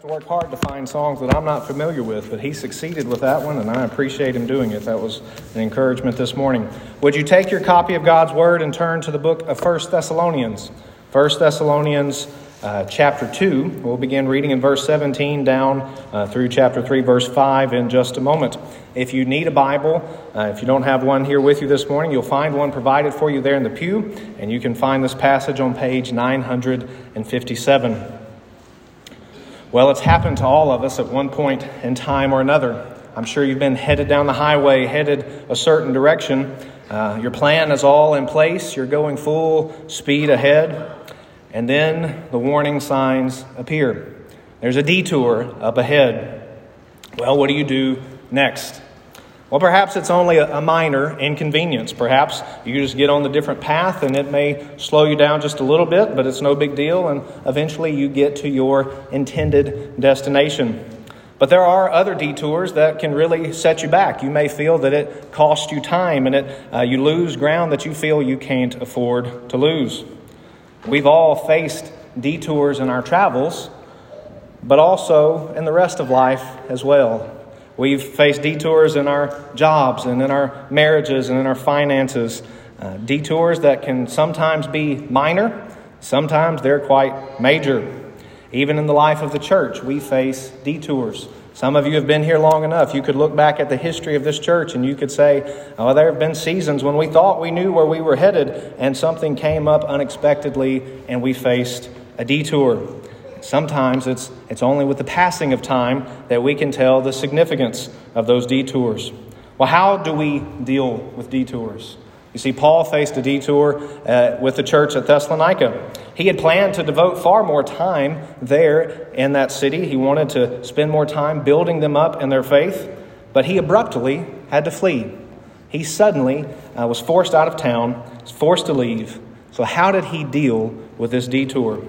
to work hard to find songs that I'm not familiar with, but he succeeded with that one, and I appreciate him doing it. That was an encouragement this morning. Would you take your copy of God's Word and turn to the book of 1 Thessalonians? 1 Thessalonians uh, chapter 2. We'll begin reading in verse 17 down uh, through chapter 3, verse 5 in just a moment. If you need a Bible, uh, if you don't have one here with you this morning, you'll find one provided for you there in the pew, and you can find this passage on page 957. Well, it's happened to all of us at one point in time or another. I'm sure you've been headed down the highway, headed a certain direction. Uh, your plan is all in place, you're going full speed ahead, and then the warning signs appear. There's a detour up ahead. Well, what do you do next? Well, perhaps it's only a, minor inconvenience. Perhaps you just get on the different path and it may slow you down just a little bit, but it's no big deal, and eventually you get to your intended destination. But there are other detours that can really set you back. You may feel that it costs you time and it, uh, you lose ground that you feel you can't afford to lose. We've all faced detours in our travels, but also in the rest of life as well. We've faced detours in our jobs and in our marriages and in our finances. Uh, detours that can sometimes be minor, sometimes they're quite major. Even in the life of the church, we face detours. Some of you have been here long enough. You could look back at the history of this church and you could say, oh, there have been seasons when we thought we knew where we were headed and something came up unexpectedly and we faced a detour. Sometimes it's, it's only with the passing of time that we can tell the significance of those detours. Well, how do we deal with detours? You see, Paul faced a detour uh, with the church at Thessalonica. He had planned to devote far more time there in that city. He wanted to spend more time building them up in their faith, but he abruptly had to flee. He suddenly uh, was forced out of town, was forced to leave. So, how did he deal with this detour?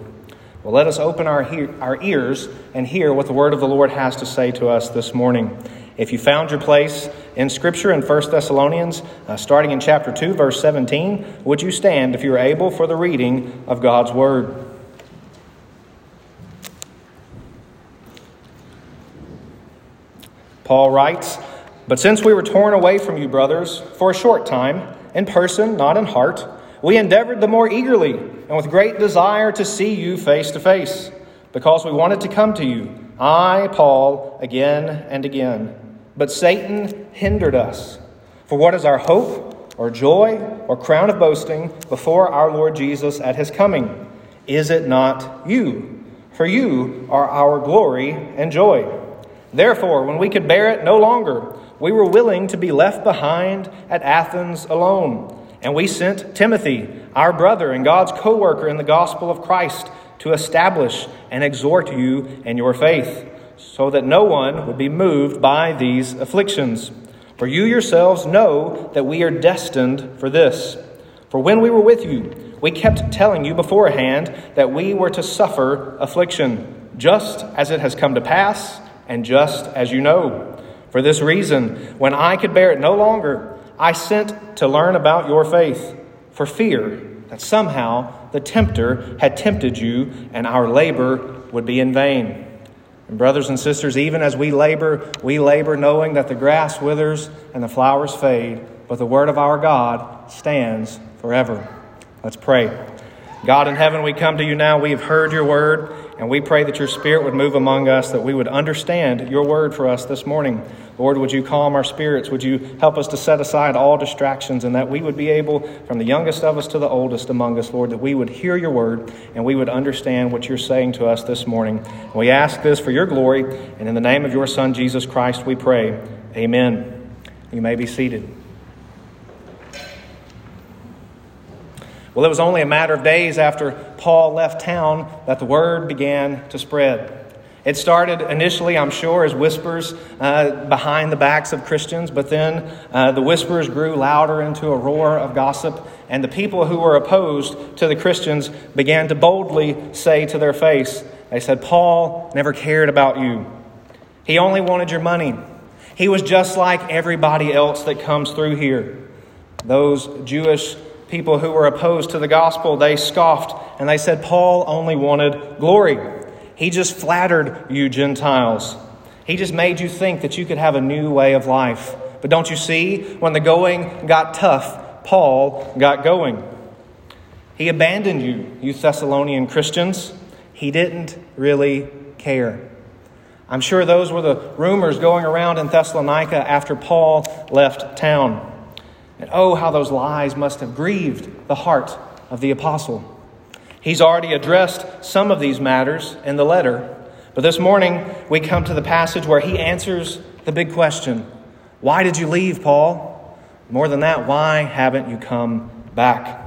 Well, let us open our, our ears and hear what the word of the Lord has to say to us this morning. If you found your place in Scripture in 1 Thessalonians, uh, starting in chapter 2, verse 17, would you stand if you are able for the reading of God's word? Paul writes, But since we were torn away from you, brothers, for a short time, in person, not in heart, we endeavored the more eagerly and with great desire to see you face to face, because we wanted to come to you, I, Paul, again and again. But Satan hindered us. For what is our hope, or joy, or crown of boasting before our Lord Jesus at his coming? Is it not you? For you are our glory and joy. Therefore, when we could bear it no longer, we were willing to be left behind at Athens alone and we sent Timothy, our brother and God's co worker in the gospel of Christ, to establish and exhort you in your faith, so that no one would be moved by these afflictions. For you yourselves know that we are destined for this. For when we were with you, we kept telling you beforehand that we were to suffer affliction, just as it has come to pass, and just as you know. For this reason, when I could bear it no longer, I sent to learn about your faith for fear that somehow the tempter had tempted you and our labor would be in vain. And, brothers and sisters, even as we labor, we labor knowing that the grass withers and the flowers fade, but the word of our God stands forever. Let's pray. God in heaven, we come to you now. We have heard your word, and we pray that your spirit would move among us, that we would understand your word for us this morning. Lord, would you calm our spirits? Would you help us to set aside all distractions and that we would be able, from the youngest of us to the oldest among us, Lord, that we would hear your word and we would understand what you're saying to us this morning. We ask this for your glory, and in the name of your Son, Jesus Christ, we pray. Amen. You may be seated. Well, it was only a matter of days after Paul left town that the word began to spread. It started initially, I'm sure, as whispers uh, behind the backs of Christians, but then uh, the whispers grew louder into a roar of gossip, and the people who were opposed to the Christians began to boldly say to their face, They said, Paul never cared about you. He only wanted your money. He was just like everybody else that comes through here. Those Jewish people who were opposed to the gospel, they scoffed and they said Paul only wanted glory. He just flattered you, Gentiles. He just made you think that you could have a new way of life. But don't you see? When the going got tough, Paul got going. He abandoned you, you Thessalonian Christians. He didn't really care. I'm sure those were the rumors going around in Thessalonica after Paul left town. And oh, how those lies must have grieved the heart of the apostle. He's already addressed some of these matters in the letter, but this morning we come to the passage where he answers the big question Why did you leave, Paul? More than that, why haven't you come back?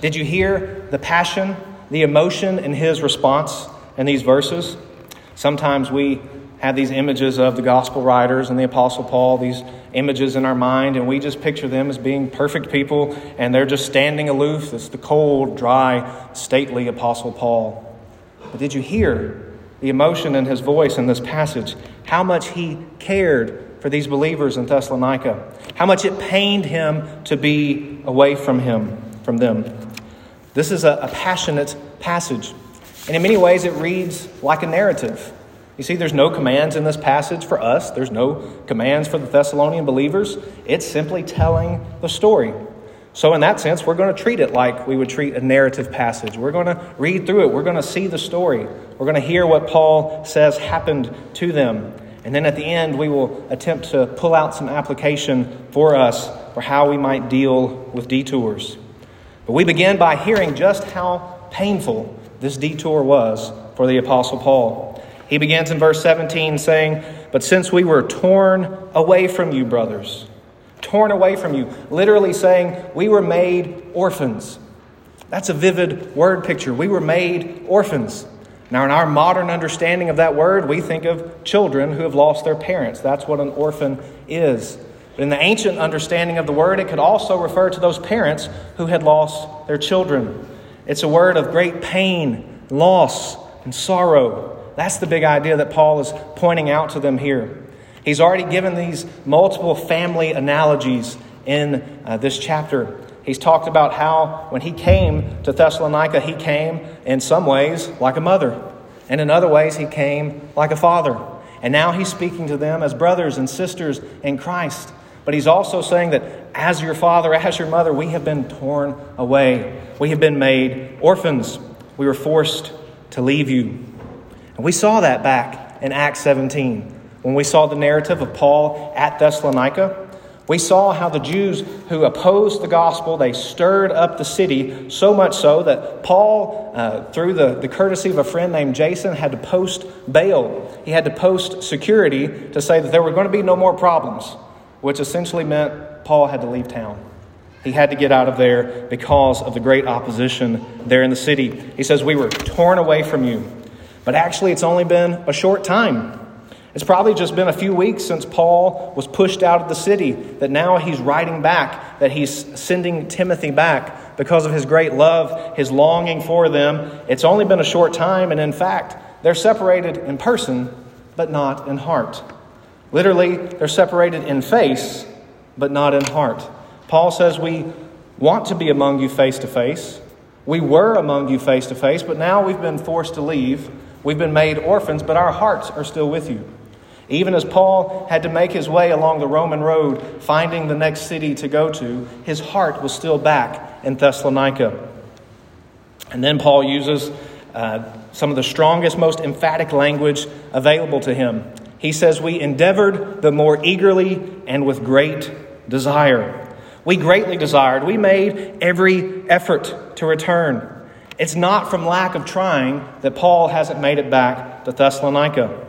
Did you hear the passion, the emotion in his response in these verses? Sometimes we have these images of the gospel writers and the apostle Paul, these images in our mind, and we just picture them as being perfect people, and they're just standing aloof. It's the cold, dry, stately apostle Paul. But did you hear the emotion in his voice in this passage? How much he cared for these believers in Thessalonica, how much it pained him to be away from him, from them. This is a, a passionate passage. And in many ways, it reads like a narrative. You see, there's no commands in this passage for us, there's no commands for the Thessalonian believers. It's simply telling the story. So, in that sense, we're going to treat it like we would treat a narrative passage. We're going to read through it, we're going to see the story, we're going to hear what Paul says happened to them. And then at the end, we will attempt to pull out some application for us for how we might deal with detours. But we begin by hearing just how painful this detour was for the Apostle Paul. He begins in verse 17 saying, But since we were torn away from you, brothers, torn away from you, literally saying, we were made orphans. That's a vivid word picture. We were made orphans. Now, in our modern understanding of that word, we think of children who have lost their parents. That's what an orphan is. But in the ancient understanding of the word, it could also refer to those parents who had lost their children. It's a word of great pain, loss, and sorrow. That's the big idea that Paul is pointing out to them here. He's already given these multiple family analogies in uh, this chapter. He's talked about how when he came to Thessalonica, he came in some ways like a mother, and in other ways, he came like a father. And now he's speaking to them as brothers and sisters in Christ. But he's also saying that as your father, as your mother, we have been torn away. We have been made orphans. We were forced to leave you. And we saw that back in Acts 17 when we saw the narrative of Paul at Thessalonica. We saw how the Jews who opposed the gospel, they stirred up the city so much so that Paul, uh, through the, the courtesy of a friend named Jason, had to post bail. He had to post security to say that there were going to be no more problems which essentially meant Paul had to leave town. He had to get out of there because of the great opposition there in the city. He says, We were torn away from you. But actually, it's only been a short time. It's probably just been a few weeks since Paul was pushed out of the city, that now he's writing back, that he's sending Timothy back because of his great love, his longing for them. It's only been a short time, and in fact, they're separated in person, but not in heart. Literally, they're separated in face, but not in heart. Paul says, We want to be among you face to face. We were among you face to face, but now we've been forced to leave. We've been made orphans, but our hearts are still with you. Even as Paul had to make his way along the Roman road, finding the next city to go to, his heart was still back in Thessalonica. And then Paul uses uh, some of the strongest, most emphatic language available to him he says, We endeavored the more eagerly and with great desire. We greatly desired. We made every effort to return. It's not from lack of trying that Paul hasn't made it back to Thessalonica.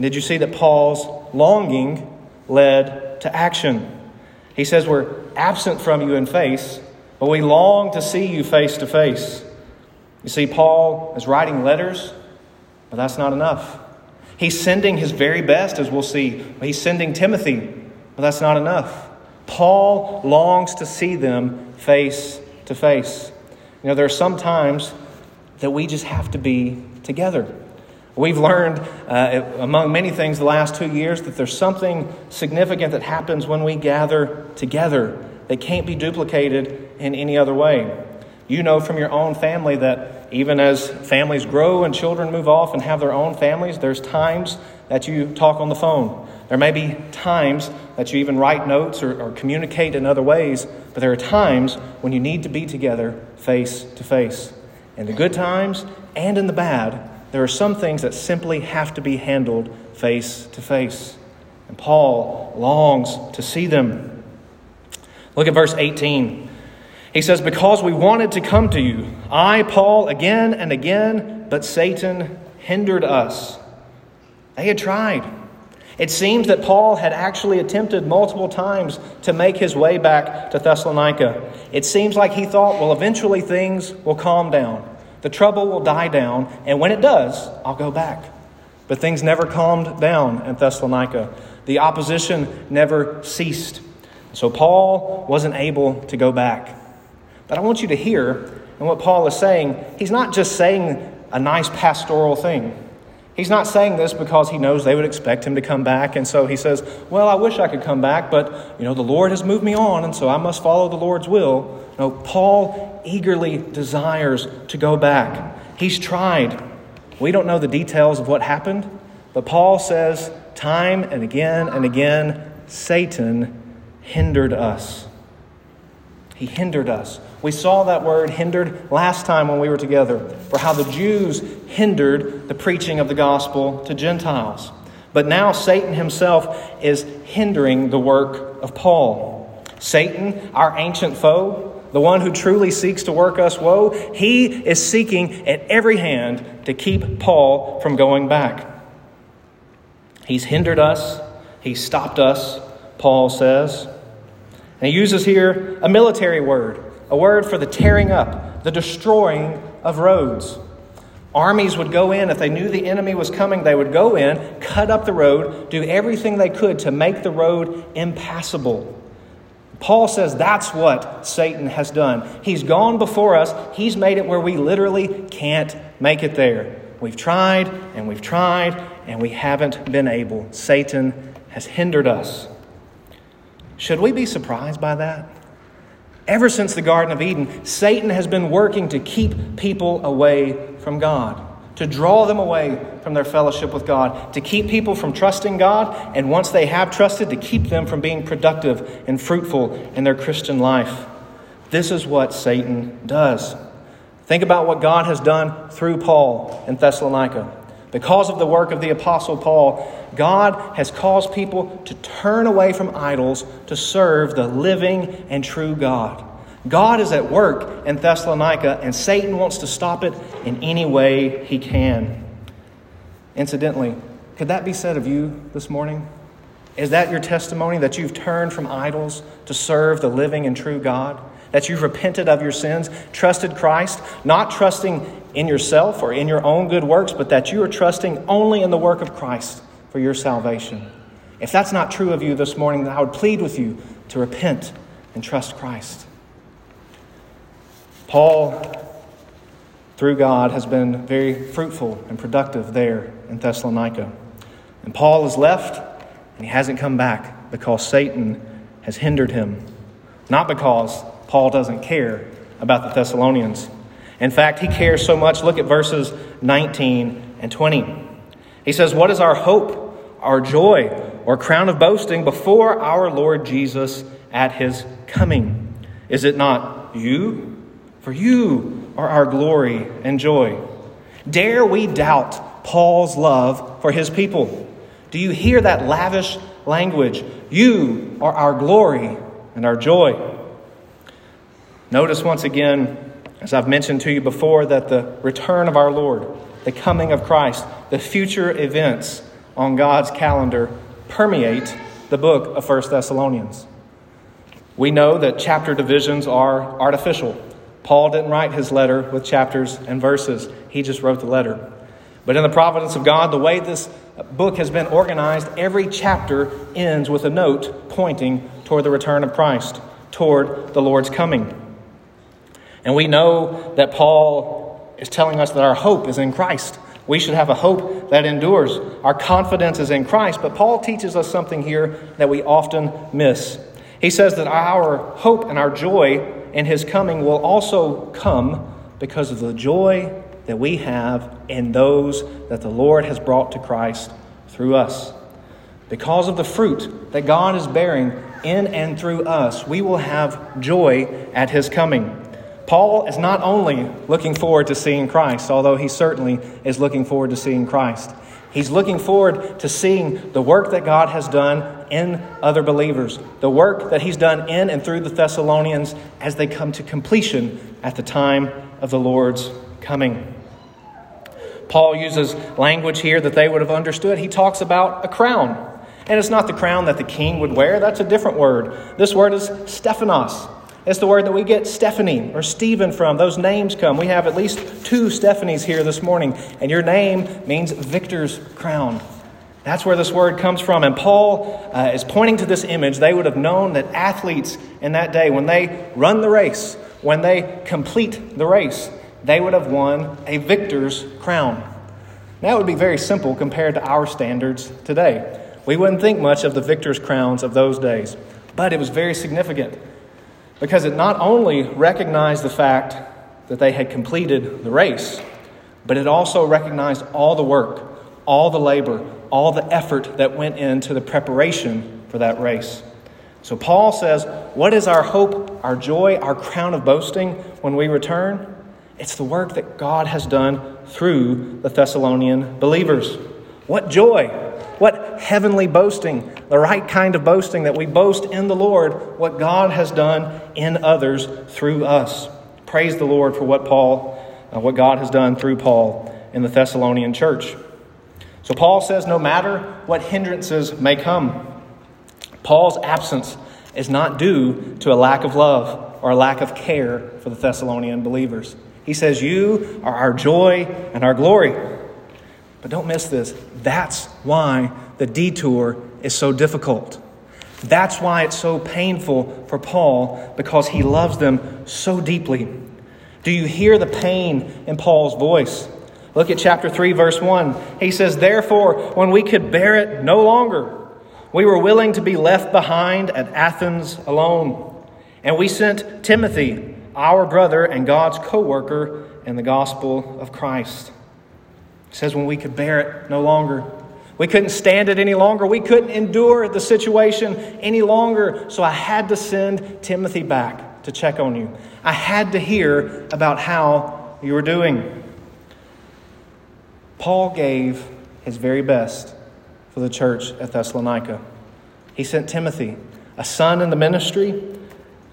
did you see that Paul's longing led to action? He says, We're absent from you in face, but we long to see you face to face. You see, Paul is writing letters, but that's not enough. He's sending his very best, as we'll see. He's sending Timothy, but that's not enough. Paul longs to see them face to face. You know, there are some times that we just have to be together. We've learned, uh, among many things, the last two years that there's something significant that happens when we gather together that can't be duplicated in any other way. You know from your own family that even as families grow and children move off and have their own families, there's times that you talk on the phone. There may be times that you even write notes or, or communicate in other ways, but there are times when you need to be together face to face. In the good times and in the bad, there are some things that simply have to be handled face to face. And Paul longs to see them. Look at verse 18. He says, Because we wanted to come to you, I, Paul, again and again, but Satan hindered us. They had tried. It seems that Paul had actually attempted multiple times to make his way back to Thessalonica. It seems like he thought, well, eventually things will calm down. The trouble will die down, and when it does, I'll go back. But things never calmed down in Thessalonica. The opposition never ceased. So Paul wasn't able to go back. But I want you to hear, and what Paul is saying, he's not just saying a nice pastoral thing. He's not saying this because he knows they would expect him to come back, and so he says, Well, I wish I could come back, but you know, the Lord has moved me on, and so I must follow the Lord's will. No, Paul eagerly desires to go back. He's tried. We don't know the details of what happened, but Paul says time and again and again, Satan hindered us. He hindered us. We saw that word hindered last time when we were together, for how the Jews hindered the preaching of the gospel to Gentiles. But now Satan himself is hindering the work of Paul. Satan, our ancient foe, the one who truly seeks to work us woe, he is seeking at every hand to keep Paul from going back. He's hindered us, he's stopped us, Paul says. And he uses here a military word, a word for the tearing up, the destroying of roads. Armies would go in, if they knew the enemy was coming, they would go in, cut up the road, do everything they could to make the road impassable. Paul says that's what Satan has done. He's gone before us, he's made it where we literally can't make it there. We've tried and we've tried and we haven't been able. Satan has hindered us. Should we be surprised by that? Ever since the Garden of Eden, Satan has been working to keep people away from God, to draw them away from their fellowship with God, to keep people from trusting God, and once they have trusted, to keep them from being productive and fruitful in their Christian life. This is what Satan does. Think about what God has done through Paul in Thessalonica. Because of the work of the Apostle Paul, God has caused people to turn away from idols to serve the living and true God. God is at work in Thessalonica, and Satan wants to stop it in any way he can. Incidentally, could that be said of you this morning? Is that your testimony that you've turned from idols to serve the living and true God? That you've repented of your sins, trusted Christ, not trusting in yourself or in your own good works, but that you are trusting only in the work of Christ for your salvation. If that's not true of you this morning, then I would plead with you to repent and trust Christ. Paul, through God, has been very fruitful and productive there in Thessalonica. And Paul is left, and he hasn't come back because Satan has hindered him. Not because Paul doesn't care about the Thessalonians. In fact, he cares so much. Look at verses 19 and 20. He says, What is our hope, our joy, or crown of boasting before our Lord Jesus at his coming? Is it not you? For you are our glory and joy. Dare we doubt Paul's love for his people? Do you hear that lavish language? You are our glory and our joy. Notice once again, as I've mentioned to you before, that the return of our Lord, the coming of Christ, the future events on God's calendar permeate the book of 1 Thessalonians. We know that chapter divisions are artificial. Paul didn't write his letter with chapters and verses, he just wrote the letter. But in the providence of God, the way this book has been organized, every chapter ends with a note pointing toward the return of Christ, toward the Lord's coming. And we know that Paul is telling us that our hope is in Christ. We should have a hope that endures. Our confidence is in Christ. But Paul teaches us something here that we often miss. He says that our hope and our joy in his coming will also come because of the joy that we have in those that the Lord has brought to Christ through us. Because of the fruit that God is bearing in and through us, we will have joy at his coming. Paul is not only looking forward to seeing Christ, although he certainly is looking forward to seeing Christ. He's looking forward to seeing the work that God has done in other believers, the work that He's done in and through the Thessalonians as they come to completion at the time of the Lord's coming. Paul uses language here that they would have understood. He talks about a crown. And it's not the crown that the king would wear, that's a different word. This word is Stephanos. It's the word that we get Stephanie or Stephen from. Those names come. We have at least two Stephanies here this morning, and your name means victor's crown. That's where this word comes from. And Paul uh, is pointing to this image. They would have known that athletes in that day, when they run the race, when they complete the race, they would have won a victor's crown. That would be very simple compared to our standards today. We wouldn't think much of the victor's crowns of those days, but it was very significant because it not only recognized the fact that they had completed the race, but it also recognized all the work, all the labor, all the effort that went into the preparation for that race. So Paul says, What is our hope, our joy, our crown of boasting when we return? It's the work that God has done through the Thessalonian believers. What joy! What heavenly boasting, the right kind of boasting that we boast in the Lord, what God has done in others through us. Praise the Lord for what Paul, uh, what God has done through Paul in the Thessalonian church. So Paul says, no matter what hindrances may come, Paul's absence is not due to a lack of love or a lack of care for the Thessalonian believers. He says, You are our joy and our glory. But don't miss this. That's why the detour is so difficult. That's why it's so painful for Paul because he loves them so deeply. Do you hear the pain in Paul's voice? Look at chapter 3, verse 1. He says, Therefore, when we could bear it no longer, we were willing to be left behind at Athens alone. And we sent Timothy, our brother and God's co worker in the gospel of Christ. It says, when we could bear it no longer. We couldn't stand it any longer. We couldn't endure the situation any longer. So I had to send Timothy back to check on you. I had to hear about how you were doing. Paul gave his very best for the church at Thessalonica. He sent Timothy, a son in the ministry,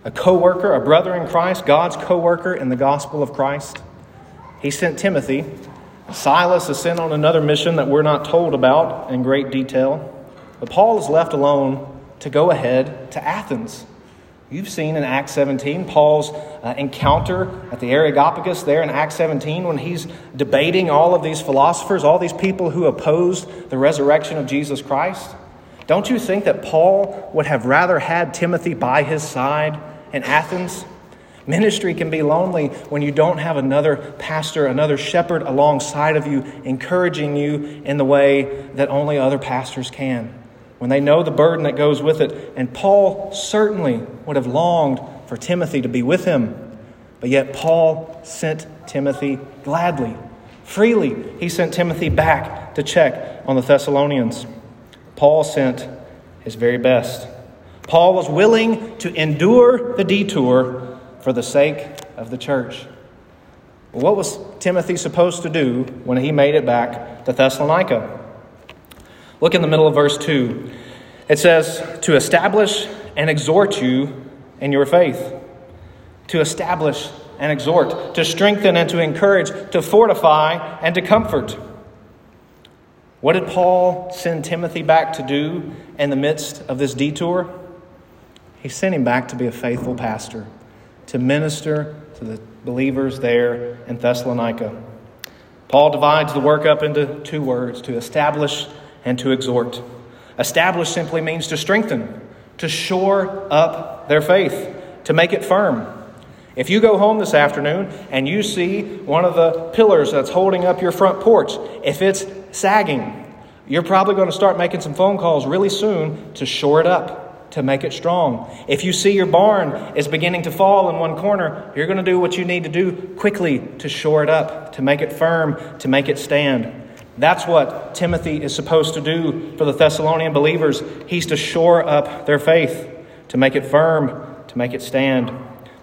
a co worker, a brother in Christ, God's co worker in the gospel of Christ. He sent Timothy Silas is sent on another mission that we're not told about in great detail. But Paul is left alone to go ahead to Athens. You've seen in Acts 17 Paul's uh, encounter at the Areopagus there in Acts 17 when he's debating all of these philosophers, all these people who opposed the resurrection of Jesus Christ. Don't you think that Paul would have rather had Timothy by his side in Athens? Ministry can be lonely when you don't have another pastor, another shepherd alongside of you, encouraging you in the way that only other pastors can. When they know the burden that goes with it. And Paul certainly would have longed for Timothy to be with him. But yet, Paul sent Timothy gladly, freely. He sent Timothy back to check on the Thessalonians. Paul sent his very best. Paul was willing to endure the detour for the sake of the church. what was Timothy supposed to do when he made it back to Thessalonica? Look in the middle of verse 2. It says, To establish and exhort you in your faith. To establish and exhort, to strengthen and to encourage, to fortify and to comfort. What did Paul send Timothy back to do in the midst of this detour? He sent him back to be a faithful pastor to minister to the believers there in Thessalonica. Paul divides the work up into two words to establish and to exhort. Establish simply means to strengthen, to shore up their faith, to make it firm. If you go home this afternoon and you see one of the pillars that's holding up your front porch, if it's sagging, you're probably going to start making some phone calls really soon to shore it up to make it strong. If you see your barn is beginning to fall in one corner, you're going to do what you need to do quickly to shore it up, to make it firm, to make it stand. That's what Timothy is supposed to do for the Thessalonian believers. He's to shore up their faith, to make it firm, to make it stand.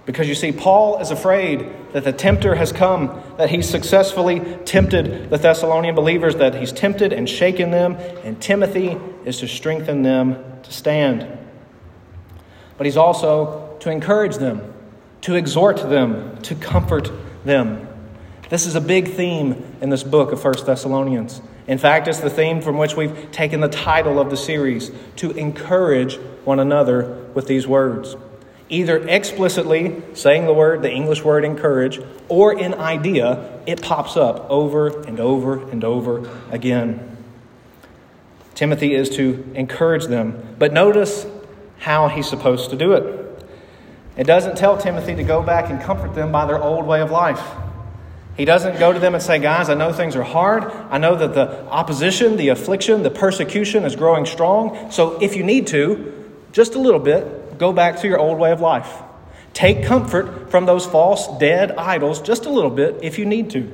Because you see, Paul is afraid that the tempter has come, that he's successfully tempted the Thessalonian believers, that he's tempted and shaken them, and Timothy is to strengthen them to stand. But he's also to encourage them, to exhort them, to comfort them. This is a big theme in this book of 1 Thessalonians. In fact, it's the theme from which we've taken the title of the series to encourage one another with these words either explicitly saying the word, the English word encourage, or in idea, it pops up over and over and over again. Timothy is to encourage them, but notice how he's supposed to do it. It doesn't tell Timothy to go back and comfort them by their old way of life. He doesn't go to them and say, Guys, I know things are hard. I know that the opposition, the affliction, the persecution is growing strong. So if you need to, just a little bit, go back to your old way of life. Take comfort from those false, dead idols just a little bit if you need to.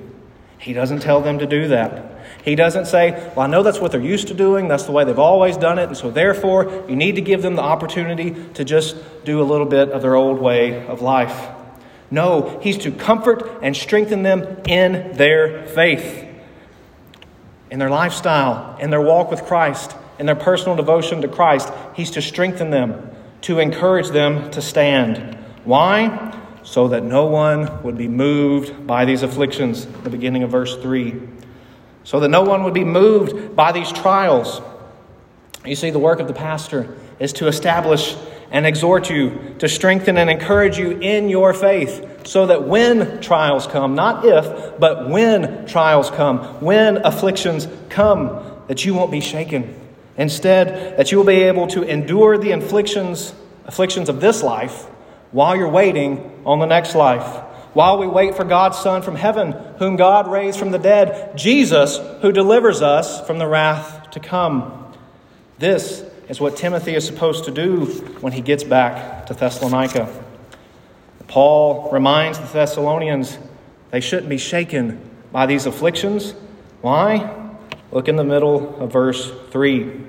He doesn't tell them to do that. He doesn't say, Well, I know that's what they're used to doing, that's the way they've always done it, and so therefore you need to give them the opportunity to just do a little bit of their old way of life. No, he's to comfort and strengthen them in their faith, in their lifestyle, in their walk with Christ, in their personal devotion to Christ. He's to strengthen them to encourage them to stand. Why? So that no one would be moved by these afflictions, the beginning of verse 3. So that no one would be moved by these trials. You see, the work of the pastor is to establish and exhort you, to strengthen and encourage you in your faith, so that when trials come, not if, but when trials come, when afflictions come, that you won't be shaken Instead, that you will be able to endure the afflictions, afflictions of this life while you're waiting on the next life. While we wait for God's Son from heaven, whom God raised from the dead, Jesus, who delivers us from the wrath to come. This is what Timothy is supposed to do when he gets back to Thessalonica. Paul reminds the Thessalonians they shouldn't be shaken by these afflictions. Why? Look in the middle of verse 3.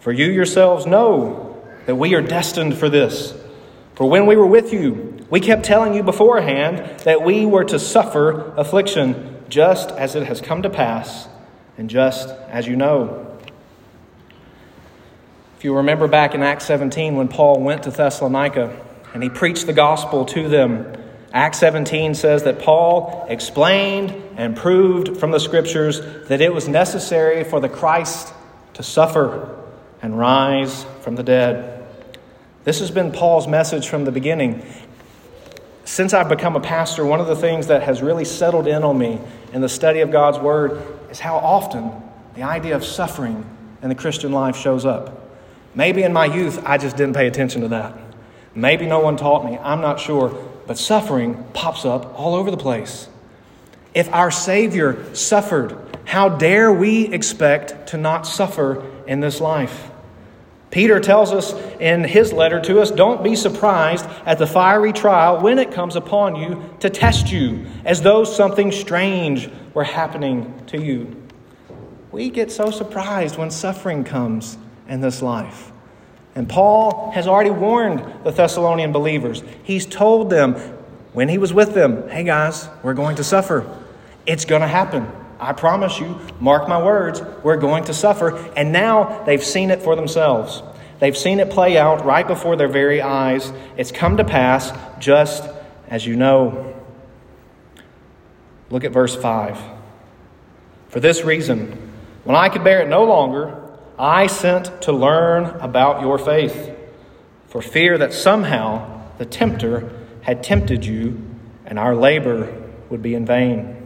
For you yourselves know that we are destined for this. For when we were with you, we kept telling you beforehand that we were to suffer affliction, just as it has come to pass, and just as you know. If you remember back in Acts 17 when Paul went to Thessalonica and he preached the gospel to them, Acts 17 says that Paul explained and proved from the scriptures that it was necessary for the Christ to suffer and rise from the dead. This has been Paul's message from the beginning. Since I've become a pastor, one of the things that has really settled in on me in the study of God's Word is how often the idea of suffering in the Christian life shows up. Maybe in my youth, I just didn't pay attention to that. Maybe no one taught me. I'm not sure. But suffering pops up all over the place. If our Savior suffered, how dare we expect to not suffer in this life? Peter tells us in his letter to us don't be surprised at the fiery trial when it comes upon you to test you, as though something strange were happening to you. We get so surprised when suffering comes in this life. And Paul has already warned the Thessalonian believers. He's told them when he was with them, hey guys, we're going to suffer. It's going to happen. I promise you, mark my words, we're going to suffer. And now they've seen it for themselves. They've seen it play out right before their very eyes. It's come to pass just as you know. Look at verse 5. For this reason, when I could bear it no longer, I sent to learn about your faith, for fear that somehow the tempter had tempted you and our labor would be in vain.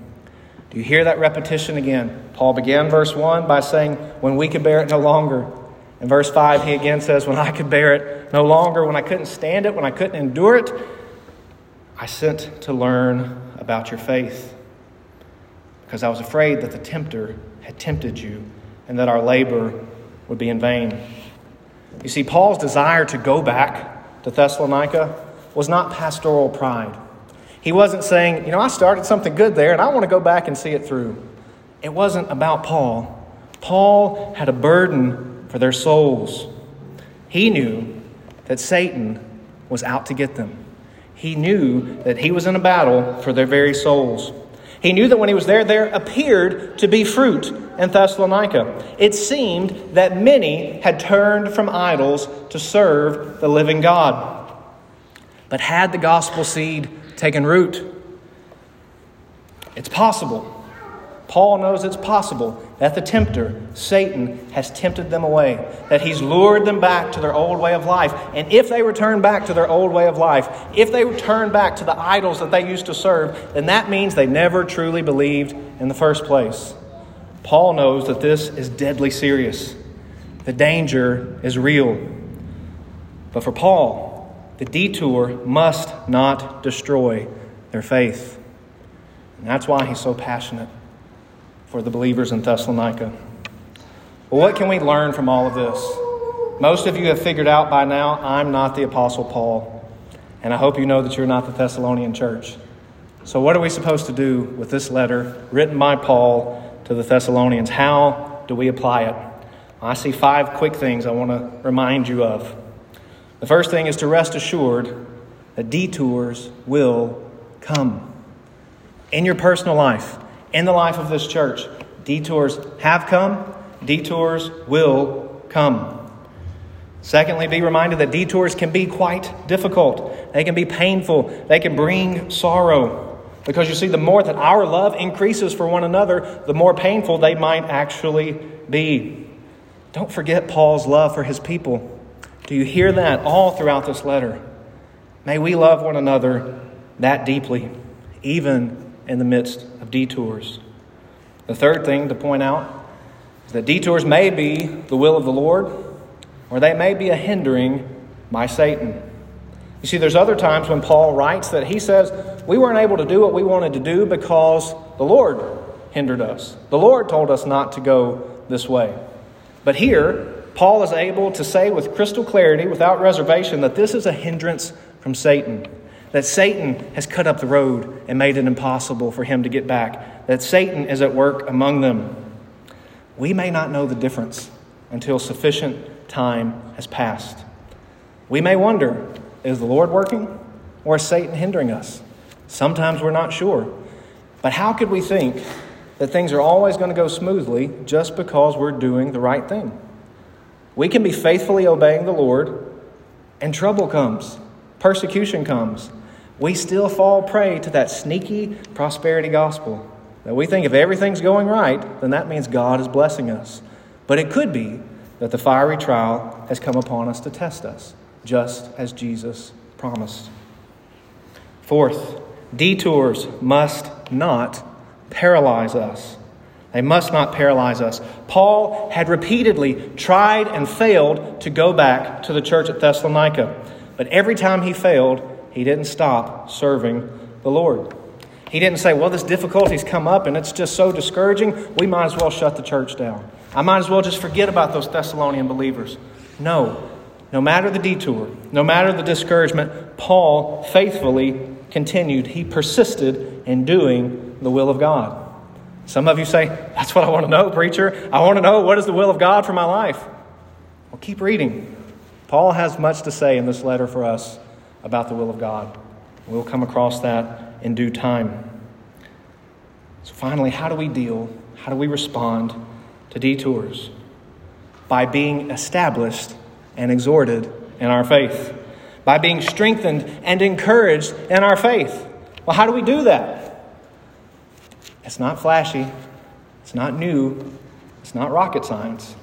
Do you hear that repetition again? Paul began verse 1 by saying, When we could bear it no longer. In verse 5, he again says, When I could bear it no longer, when I couldn't stand it, when I couldn't endure it, I sent to learn about your faith. Because I was afraid that the tempter had tempted you and that our labor would be in vain. You see, Paul's desire to go back to Thessalonica was not pastoral pride. He wasn't saying, you know, I started something good there and I want to go back and see it through. It wasn't about Paul. Paul had a burden for their souls. He knew that Satan was out to get them. He knew that he was in a battle for their very souls. He knew that when he was there, there appeared to be fruit in Thessalonica. It seemed that many had turned from idols to serve the living God. But had the gospel seed taken root? It's possible. Paul knows it's possible that the tempter, Satan, has tempted them away, that he's lured them back to their old way of life. And if they return back to their old way of life, if they return back to the idols that they used to serve, then that means they never truly believed in the first place. Paul knows that this is deadly serious. The danger is real. But for Paul, the detour must not destroy their faith. And that's why he's so passionate for the believers in Thessalonica. Well, what can we learn from all of this? Most of you have figured out by now I'm not the Apostle Paul, and I hope you know that you're not the Thessalonian church. So, what are we supposed to do with this letter written by Paul to the Thessalonians? How do we apply it? I see five quick things I want to remind you of. The first thing is to rest assured that detours will come in your personal life in the life of this church. Detours have come, detours will come. Secondly, be reminded that detours can be quite difficult. They can be painful. They can bring sorrow. Because you see, the more that our love increases for one another, the more painful they might actually be. Don't forget Paul's love for his people. Do you hear that all throughout this letter? May we love one another that deeply, even in the midst of detours. The third thing to point out is that detours may be the will of the Lord, or they may be a hindering by Satan. You see, there's other times when Paul writes that he says, We weren't able to do what we wanted to do because the Lord hindered us. The Lord told us not to go this way. But here, Paul is able to say with crystal clarity, without reservation, that this is a hindrance from Satan that Satan has cut up the road and made it impossible for him to get back, that Satan is at work among them. We may not know the difference until sufficient time has passed. We may wonder is the Lord working or is Satan hindering us? Sometimes we're not sure. But how could we think that things are always going to go smoothly just because we're doing the right thing? We can be faithfully obeying the Lord, and trouble comes, persecution comes, we still fall prey to that sneaky prosperity gospel. That we think if everything's going right, then that means God is blessing us. But it could be that the fiery trial has come upon us to test us, just as Jesus promised. Fourth, detours must not paralyze us. They must not paralyze us. Paul had repeatedly tried and failed to go back to the church at Thessalonica. But every time he failed, he didn't stop serving the Lord. He didn't say, Well, this difficulty's come up and it's just so discouraging, we might as well shut the church down. I might as well just forget about those Thessalonian believers. No. No matter the detour, no matter the discouragement, Paul faithfully continued. He persisted in doing the will of God. Some of you say, That's what I want to know, preacher. I want to know what is the will of God for my life. Well, keep reading. Paul has much to say in this letter for us about the will of God. We'll come across that in due time. So, finally, how do we deal? How do we respond to detours? By being established and exhorted in our faith, by being strengthened and encouraged in our faith. Well, how do we do that? It's not flashy, it's not new, it's not rocket science,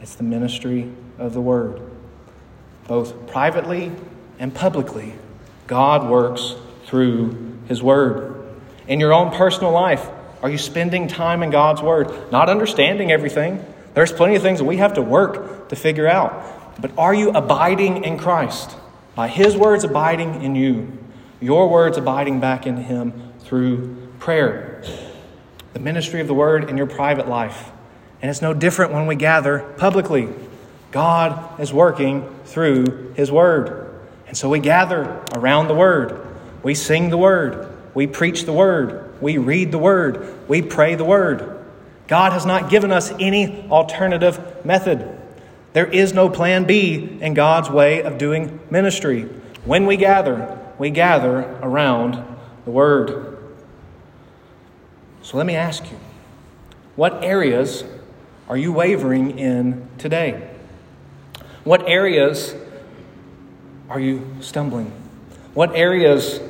it's the ministry of the Word, both privately and publicly, God works through His Word. In your own personal life, are you spending time in God's Word? Not understanding everything. There's plenty of things that we have to work to figure out. But are you abiding in Christ? By His words abiding in you, your words abiding back in Him through prayer. The ministry of the Word in your private life. And it's no different when we gather publicly. God is working through His Word. And so we gather around the Word. We sing the Word. We preach the Word. We read the Word. We pray the Word. God has not given us any alternative method. There is no plan B in God's way of doing ministry. When we gather, we gather around the Word. So let me ask you what areas are you wavering in today? What areas are you stumbling? What areas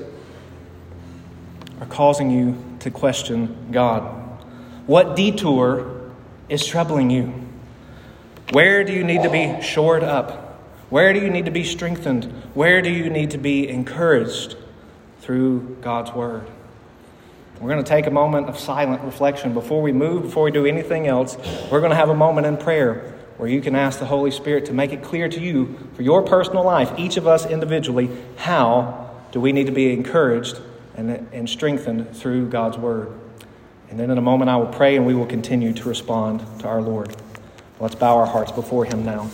are causing you to question God? What detour is troubling you? Where do you need to be shored up? Where do you need to be strengthened? Where do you need to be encouraged through God's Word? We're going to take a moment of silent reflection. Before we move, before we do anything else, we're going to have a moment in prayer where you can ask the Holy Spirit to make it clear to you for your personal life, each of us individually, how do we need to be encouraged and, and strengthened through God's Word. And then in a moment, I will pray and we will continue to respond to our Lord. Let's bow our hearts before Him now.